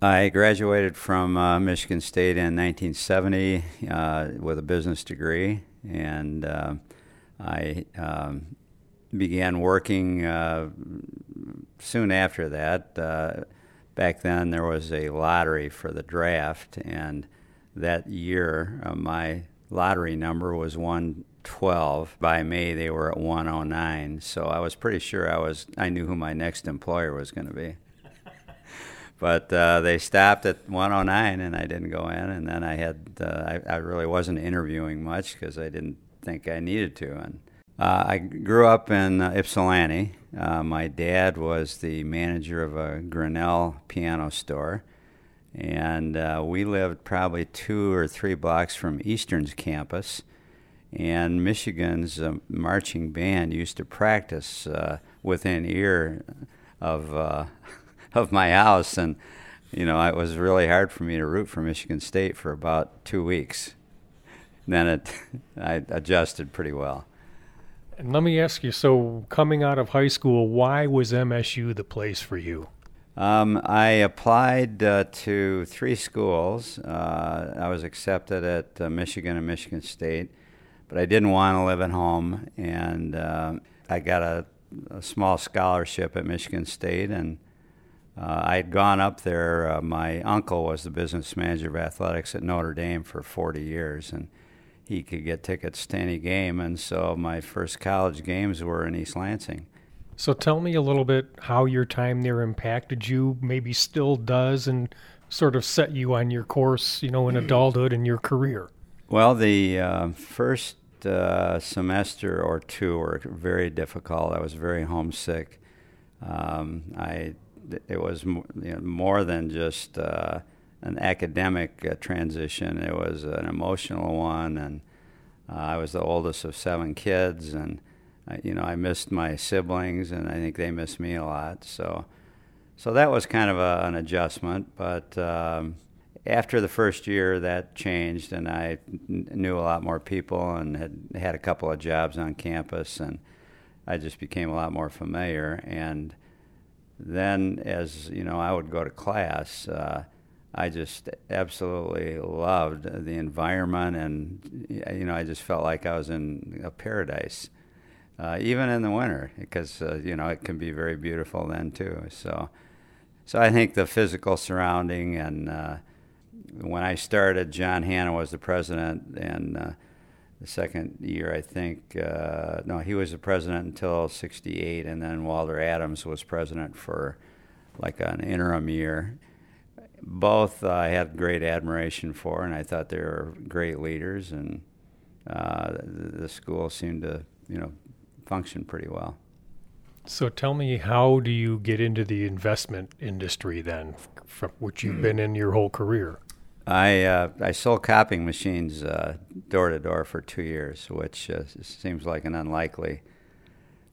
I graduated from uh, Michigan State in 1970 uh, with a business degree, and uh, I um, began working uh, soon after that. Uh, back then, there was a lottery for the draft, and that year, uh, my lottery number was 112. By May, they were at 109. So I was pretty sure I was I knew who my next employer was going to be. But uh, they stopped at 109, and I didn't go in. And then I had uh, I, I really wasn't interviewing much because I didn't think I needed to. And uh, I grew up in uh, Ypsilanti. Uh, my dad was the manager of a Grinnell piano store, and uh, we lived probably two or three blocks from Eastern's campus. And Michigan's uh, marching band used to practice uh, within ear of of my house, and you know it was really hard for me to root for Michigan State for about two weeks. then it, I adjusted pretty well. And let me ask you so, coming out of high school, why was MSU the place for you? Um, I applied uh, to three schools. Uh, I was accepted at uh, Michigan and Michigan State, but I didn't want to live at home, and uh, I got a, a, small scholarship at Michigan State, and uh, I had gone up there. Uh, my uncle was the business manager of athletics at Notre Dame for 40 years, and he could get tickets to any game. And so my first college games were in East Lansing. So tell me a little bit how your time there impacted you, maybe still does, and sort of set you on your course, you know, in adulthood and your career. Well, the uh, first uh, semester or two were very difficult. I was very homesick. Um, I it was you know, more than just uh, an academic uh, transition. It was an emotional one, and uh, I was the oldest of seven kids, and uh, you know I missed my siblings, and I think they missed me a lot. So, so that was kind of a, an adjustment. But um, after the first year, that changed, and I n- knew a lot more people, and had had a couple of jobs on campus, and I just became a lot more familiar. And then, as you know, I would go to class. Uh, I just absolutely loved the environment, and you know, I just felt like I was in a paradise, uh, even in the winter, because uh, you know it can be very beautiful then too. So, so I think the physical surrounding, and uh, when I started, John Hannah was the president, and uh, the second year, I think, uh, no, he was the president until '68, and then Walter Adams was president for like an interim year both I had great admiration for, and I thought they were great leaders, and uh, the, the school seemed to, you know, function pretty well. So tell me, how do you get into the investment industry then, from which you've been in your whole career? I uh, I sold copying machines uh, door to door for two years, which uh, seems like an unlikely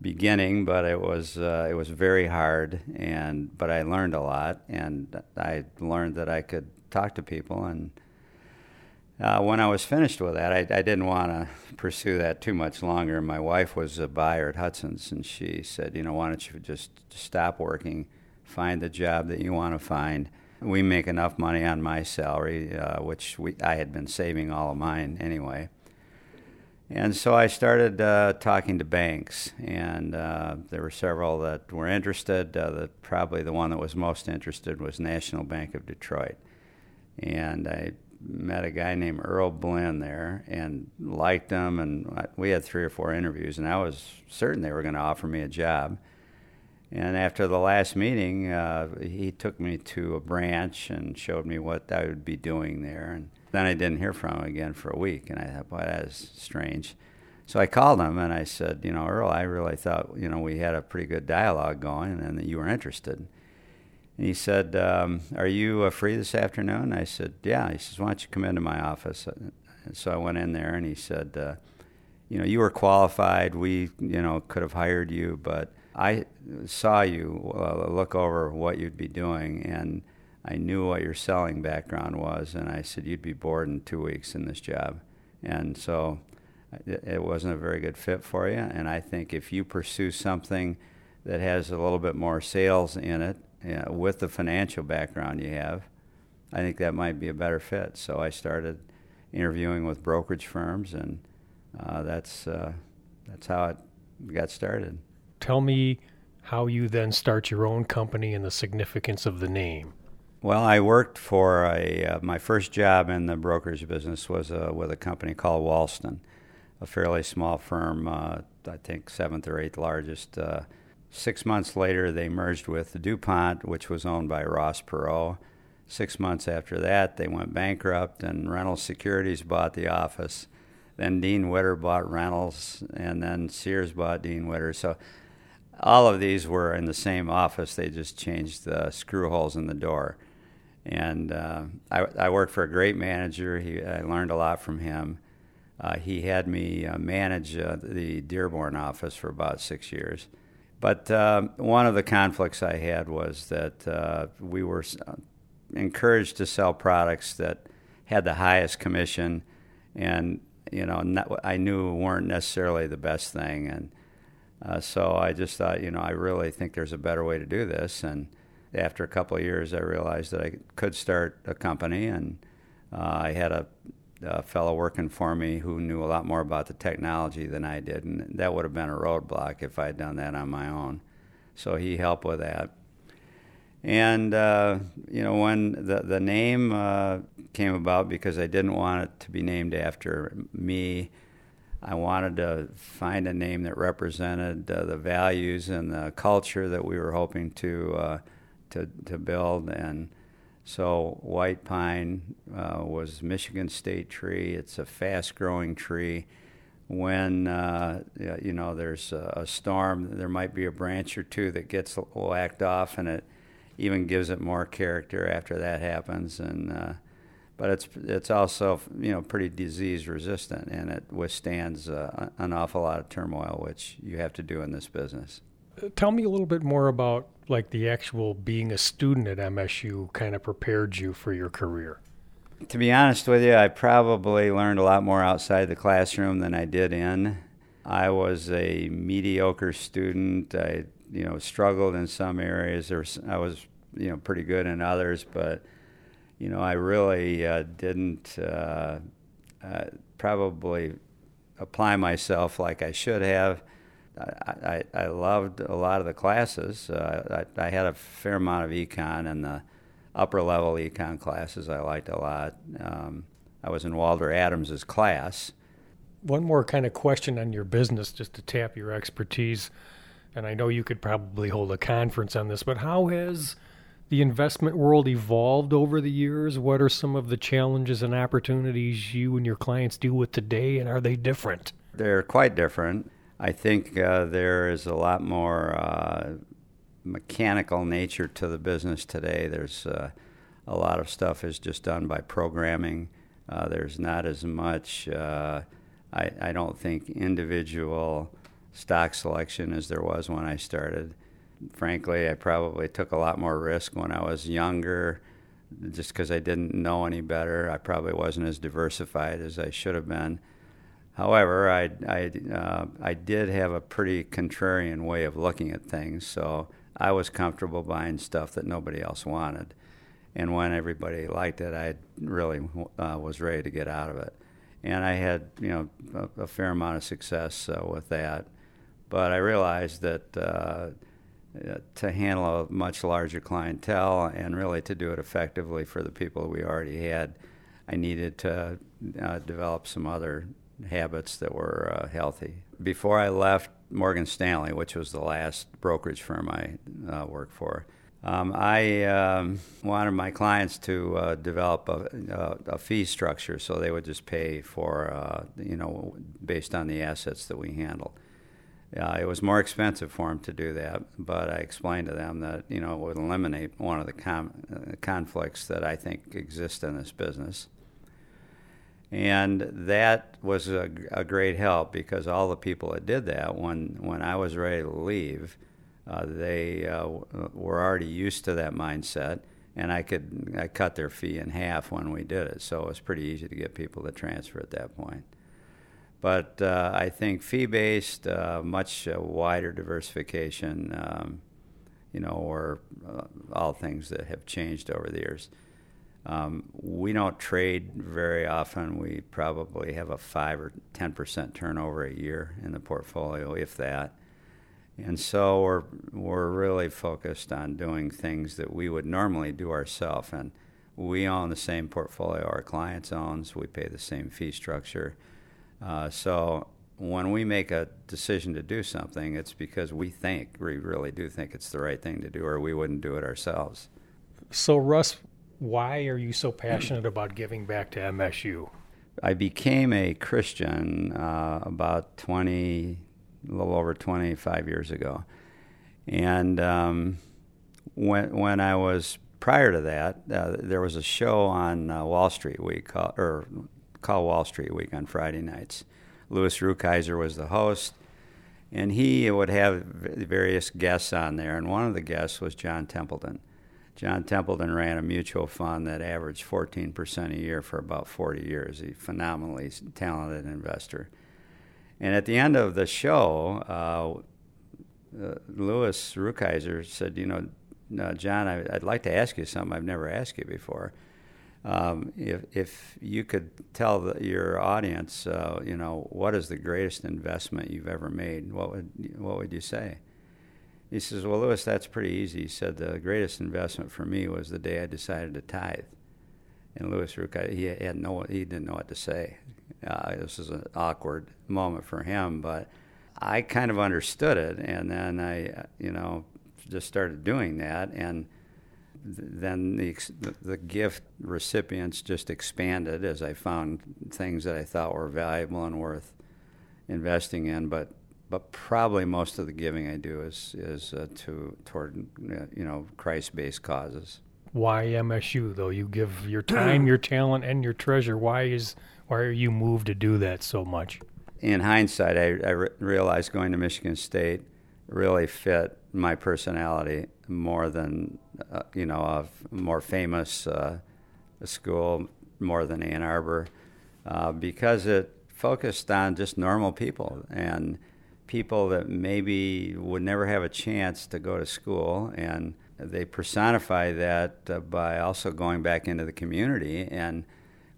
beginning, but it was uh, it was very hard, and but I learned a lot, and I learned that I could talk to people. And uh, when I was finished with that, I, I didn't want to pursue that too much longer. My wife was a buyer at Hudson's, and she said, you know, why don't you just stop working, find the job that you want to find. We make enough money on my salary, uh, which we, I had been saving all of mine anyway and so I started uh, talking to banks, and uh, there were several that were interested. Uh, the, probably the one that was most interested was National Bank of Detroit. And I met a guy named Earl Blinn there and liked him, and we had three or four interviews, and I was certain they were going to offer me a job. And after the last meeting, uh, he took me to a branch and showed me what I would be doing there. And then I didn't hear from him again for a week, and I thought, boy, that is strange. So I called him and I said, you know, Earl, I really thought, you know, we had a pretty good dialogue going and that you were interested. And he said, um, Are you uh, free this afternoon? I said, Yeah. He says, Why don't you come into my office? And so I went in there and he said, uh, You know, you were qualified. We, you know, could have hired you, but I saw you uh, look over what you'd be doing and I knew what your selling background was, and I said you'd be bored in two weeks in this job, and so it, it wasn't a very good fit for you. And I think if you pursue something that has a little bit more sales in it yeah, with the financial background you have, I think that might be a better fit. So I started interviewing with brokerage firms, and uh, that's uh, that's how it got started. Tell me how you then start your own company and the significance of the name. Well, I worked for a uh, my first job in the brokerage business was uh, with a company called Walston, a fairly small firm, uh, I think seventh or eighth largest. Uh, six months later, they merged with DuPont, which was owned by Ross Perot. Six months after that, they went bankrupt, and Reynolds Securities bought the office. Then Dean Witter bought Reynolds, and then Sears bought Dean Witter. So all of these were in the same office. They just changed the screw holes in the door. And uh, I, I, worked for a great manager. He, I learned a lot from him. Uh, he had me uh, manage uh, the Dearborn office for about six years. But uh, one of the conflicts I had was that uh, we were encouraged to sell products that had the highest commission, and you know, not, I knew weren't necessarily the best thing. And uh, so I just thought, you know, I really think there's a better way to do this. And after a couple of years, I realized that I could start a company, and uh, I had a, a, fellow working for me who knew a lot more about the technology than I did, and that would have been a roadblock if I'd done that on my own. So he helped with that. And uh, you know, when the the name uh, came about, because I didn't want it to be named after me, I wanted to find a name that represented uh, the values and the culture that we were hoping to uh, to to build. And so, white pine uh, was Michigan state tree. It's a fast-growing tree. When uh, you know there's a, a storm, there might be a branch or two that gets whacked off, and it even gives it more character after that happens. And uh, but it's it's also you know pretty disease resistant, and it withstands uh, an awful lot of turmoil, which you have to do in this business. Tell me a little bit more about like the actual being a student at MSU kind of prepared you for your career. To be honest with you, I probably learned a lot more outside the classroom than I did in. I was a mediocre student. I you know struggled in some areas. There was, I was you know pretty good in others, but you know I really uh, didn't uh, uh, probably apply myself like I should have. I, I, I loved a lot of the classes. Uh, I, I had a fair amount of econ and the upper level econ classes I liked a lot. Um, I was in Walter Adams's class. One more kind of question on your business, just to tap your expertise and I know you could probably hold a conference on this, but how has the investment world evolved over the years? What are some of the challenges and opportunities you and your clients deal with today, and are they different? They're quite different. I think uh, there is a lot more uh, mechanical nature to the business today. There's uh, a lot of stuff is just done by programming. Uh, there's not as much, uh, I, I don't think, individual stock selection as there was when I started. Frankly, I probably took a lot more risk when I was younger just because I didn't know any better. I probably wasn't as diversified as I should have been. However, I, I, uh, I did have a pretty contrarian way of looking at things, so I was comfortable buying stuff that nobody else wanted. And when everybody liked it, I really uh, was ready to get out of it. And I had, you know, a, a fair amount of success uh, with that. But I realized that uh, to handle a much larger clientele and really to do it effectively for the people we already had, I needed to uh, develop some other habits that were uh, healthy. Before I left Morgan Stanley, which was the last brokerage firm I uh, worked for, um, I um, wanted my clients to uh, develop a, a, a, fee structure so they would just pay for, uh, you know, based on the assets that we handle. Uh, it was more expensive for them to do that, but I explained to them that you know it would eliminate one of the com- uh, conflicts that I think exist in this business. And that was a, a, great help because all the people that did that, when when I was ready to leave, uh, they uh, were already used to that mindset, and I could I cut their fee in half when we did it. So it was pretty easy to get people to transfer at that point. But uh, I think fee based, uh, much uh, wider diversification um, you know, or uh, all things that have changed over the years. Um, we don't trade very often. We probably have a five or ten percent turnover a year in the portfolio, if that. And so we're we're really focused on doing things that we would normally do ourselves. And we own the same portfolio our clients owns. We pay the same fee structure. Uh, so when we make a decision to do something, it's because we think we really do think it's the right thing to do, or we wouldn't do it ourselves. So Russ, why are you so passionate about giving back to MSU? I became a Christian uh, about 20, a little over 25 years ago. And um, when, when I was prior to that, uh, there was a show on uh, Wall Street Week, called, or called Wall Street Week on Friday nights. Louis Rukeyser was the host, and he would have various guests on there. And one of the guests was John Templeton. John Templeton ran a mutual fund that averaged 14% a year for about 40 years. He's a phenomenally talented investor. And at the end of the show, uh, uh, Louis Rukeyser said, You know, uh, John, I, would like to ask you something I've never asked you before. Um, if, if you could tell the, your audience, uh, you know, what is the greatest investment you've ever made, what would, what would you say? He says, Well, Louis, that's pretty easy. He said, The greatest investment for me was the day I decided to tithe. And Louis Rook, he had no, he didn't know what to say. Uh, this was an awkward moment for him, but I kind of understood it, and then I, you know, just started doing that, and then the, the gift recipients just expanded as I found things that I thought were valuable and worth investing in. But but probably most of the giving I do is is uh, to toward you know Christ-based causes. Why MSU though? You give your time, your talent, and your treasure. Why is why are you moved to do that so much? In hindsight, I, I re- realized going to Michigan State really fit my personality more than uh, you know a more famous uh, school more than Ann Arbor uh, because it focused on just normal people and people that maybe would never have a chance to go to school, and they personify that uh, by also going back into the community and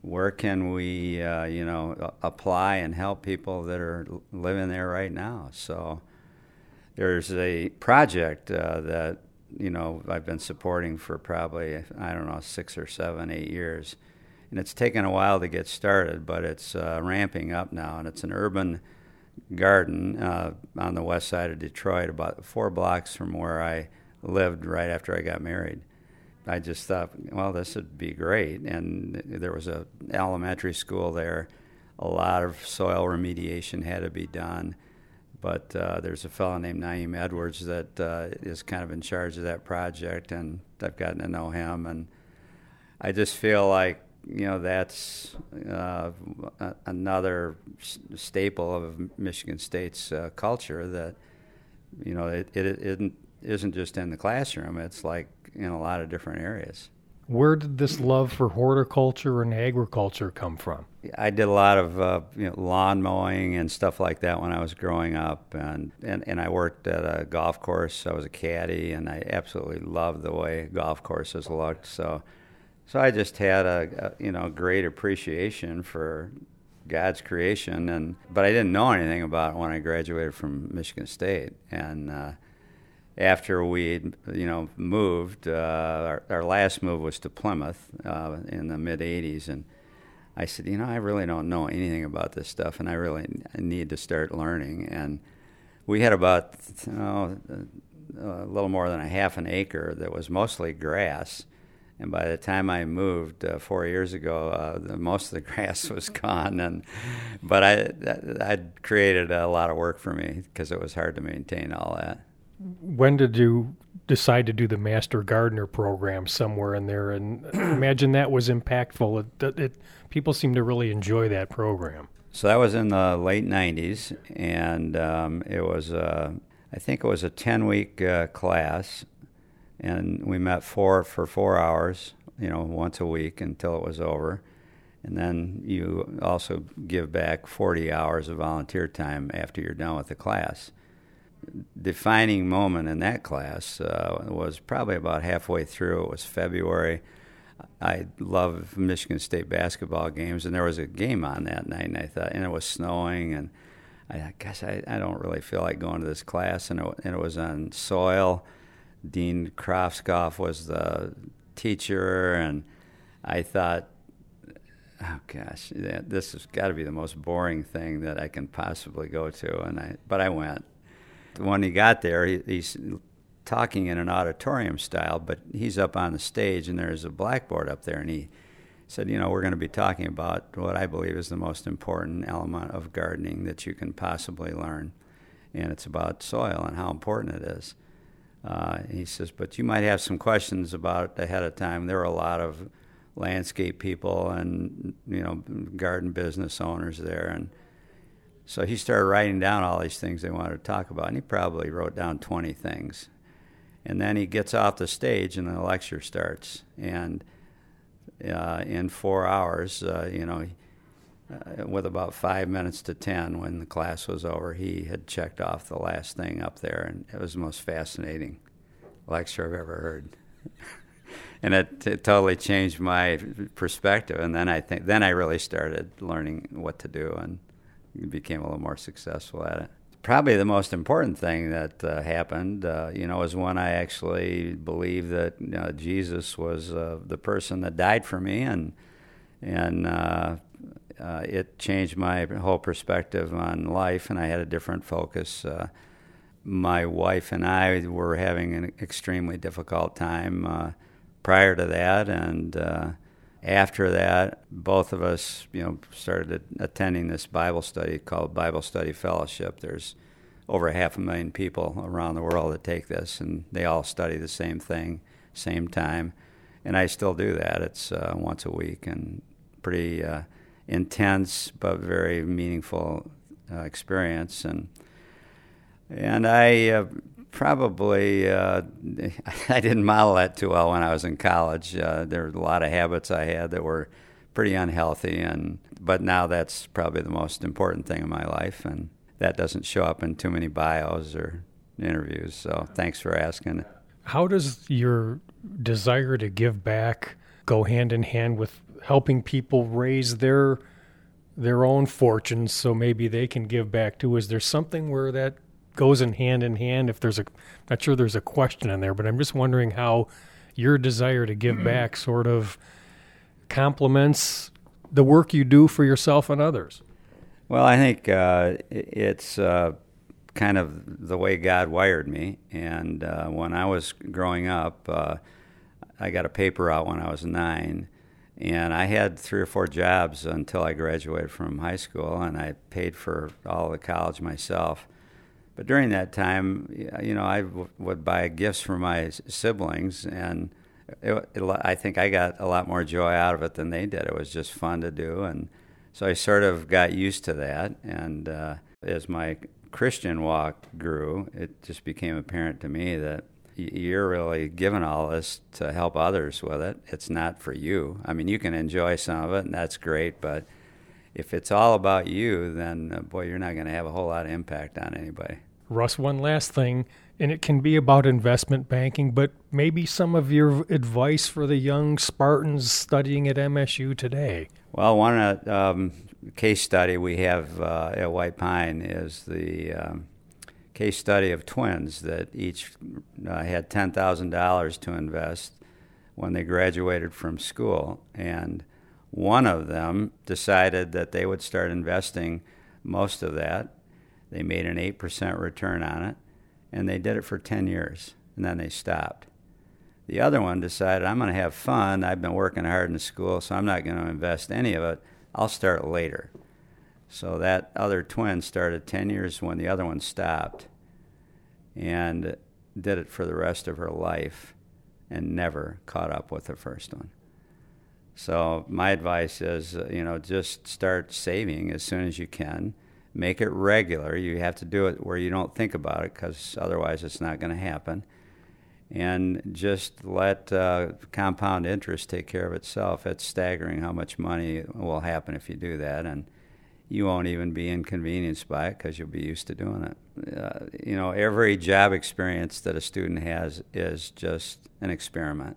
where can we, uh, you know, apply and help people that are living there right now. So there's a project uh, that you know I've been supporting for probably I don't know six or seven, eight years, and it's taken a while to get started, but it's uh, ramping up now, and it's an urban garden uh, on the west side of Detroit, about four blocks from where I lived right after I got married. I just thought, well, this would be great. And there was a elementary school there. A lot of soil remediation had to be done. But uh, there's a fellow named Naeem Edwards that uh, is kind of in charge of that project, and I've gotten to know him. And I just feel like you know that's uh, another staple of Michigan State's uh, culture that you know it, it isn't isn't just in the classroom. It's like in a lot of different areas. Where did this love for horticulture and agriculture come from? I did a lot of uh, you know, lawn mowing and stuff like that when I was growing up, and, and, and I worked at a golf course. I was a caddy, and I absolutely loved the way golf courses looked. So so I just had a, a, you know great appreciation for God's creation, and but I didn't know anything about it when I graduated from Michigan State. And uh, after we you know moved, uh, our, our, last move was to Plymouth uh, in the mid '80s, and I said, you know, I really don't know anything about this stuff, and I really need to start learning. And we had about you know, a little more than a half an acre that was mostly grass and by the time I moved uh, four years ago, uh, the, most of the grass was gone. And but I I'd created a lot of work for me because it was hard to maintain all that. When did you decide to do the Master Gardener program somewhere in there? And imagine that was impactful. It, it, people seem to really enjoy that program. So that was in the late '90s, and um, it was. Uh, I think it was a 10 week uh, class, and we met four for four hours, you know, once a week until it was over. And then you also give back 40 hours of volunteer time after you're done with the class. Defining moment in that class uh, was probably about halfway through. It was February. I love Michigan State basketball games, and there was a game on that night, and I thought, and it was snowing, and I guess I, I don't really feel like going to this class, and it, and it was on soil. Dean Krauskopf was the teacher, and I thought, oh gosh, this has got to be the most boring thing that I can possibly go to, and I but I went. When he got there, he, he's talking in an auditorium style, but he's up on the stage and there's a blackboard up there, and he said, you know, we're going to be talking about what I believe is the most important element of gardening that you can possibly learn, and it's about soil and how important it is. Uh, he says, but you might have some questions about it ahead of time. There were a lot of landscape people and you know garden business owners there, and so he started writing down all these things they wanted to talk about, and he probably wrote down 20 things. And then he gets off the stage, and the lecture starts. And uh, in four hours, uh, you know, uh, with about five minutes to 10 when the class was over, he had checked off the last thing up there, and it was the most fascinating lecture I've ever heard. and it, it, totally changed my perspective. And then I think then I really started learning what to do and became a little more successful at it. Probably the most important thing that uh, happened, uh, you know, is when I actually believed that you know, Jesus was uh, the person that died for me, and and uh, uh, it changed my whole perspective on life, and I had a different focus. Uh, my wife and I were having an extremely difficult time prior to that, and after that, both of us, you know, started attending this Bible study called Bible Study Fellowship. There's over half a million people around the world that take this, and they all study the same thing, same time. And I still do that. It's uh, once a week and pretty uh, intense but very meaningful uh, experience. And and I uh, probably uh, I didn't model that too well when I was in college. Uh, there were a lot of habits I had that were pretty unhealthy, and but now that's probably the most important thing in my life, and that doesn't show up in too many bios or interviews. So thanks for asking. How does your desire to give back go hand in hand with helping people raise their their own fortunes so maybe they can give back too? Is there something where that goes in hand in hand. If there's a, not sure there's a question in there, but I'm just wondering how your desire to give mm-hmm. back sort of complements the work you do for yourself and others. Well, I think uh, it's uh, kind of the way God wired me. And uh, when I was growing up, uh, I got a paper out when I was nine. And I had three or four jobs until I graduated from high school, and I paid for all the college myself. But during that time, you know, I w- would buy gifts for my siblings, and it, it, I think I got a lot more joy out of it than they did. It was just fun to do, and so I sort of got used to that. And uh, as my Christian walk grew, it just became apparent to me that you're really given all this to help others with it. It's not for you. I mean, you can enjoy some of it, and that's great, but if it's all about you, then uh, boy, you're not going to have a whole lot of impact on anybody. Russ, one last thing, and it can be about investment banking, but maybe some of your advice for the young Spartans studying at MSU today. Well, one uh, um, case study we have uh, at White Pine is the um, case study of twins that each uh, had $10,000 to invest when they graduated from school. And one of them decided that they would start investing most of that. They made an 8% return on it, and they did it for 10 years, and then they stopped. The other one decided, I'm going to have fun. I've been working hard in school, so I'm not going to invest any of it. I'll start later. So that other twin started 10 years when the other one stopped and did it for the rest of her life and never caught up with the first one. So my advice is, uh, you know, just start saving as soon as you can. Make it regular. You have to do it where you don't think about it because otherwise it's not going to happen. And just let uh, compound interest take care of itself. It's staggering how much money will happen if you do that. And you won't even be inconvenienced by it because you'll be used to doing it. Uh, you know, every job experience that a student has is just an experiment.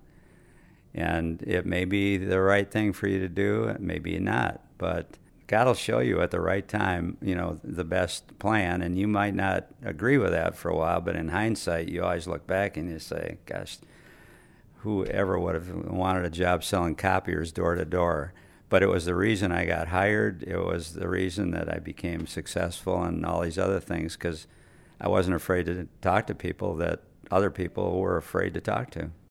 And it may be the right thing for you to do, it may be not, but God will show you at the right time, you know, the best plan. And you might not agree with that for a while, but in hindsight, you always look back and you say, gosh, whoever would have wanted a job selling copiers door to door? but it was the reason I got hired. It was the reason that I became successful and all these other things because I wasn't afraid to talk to people that other people were afraid to talk to.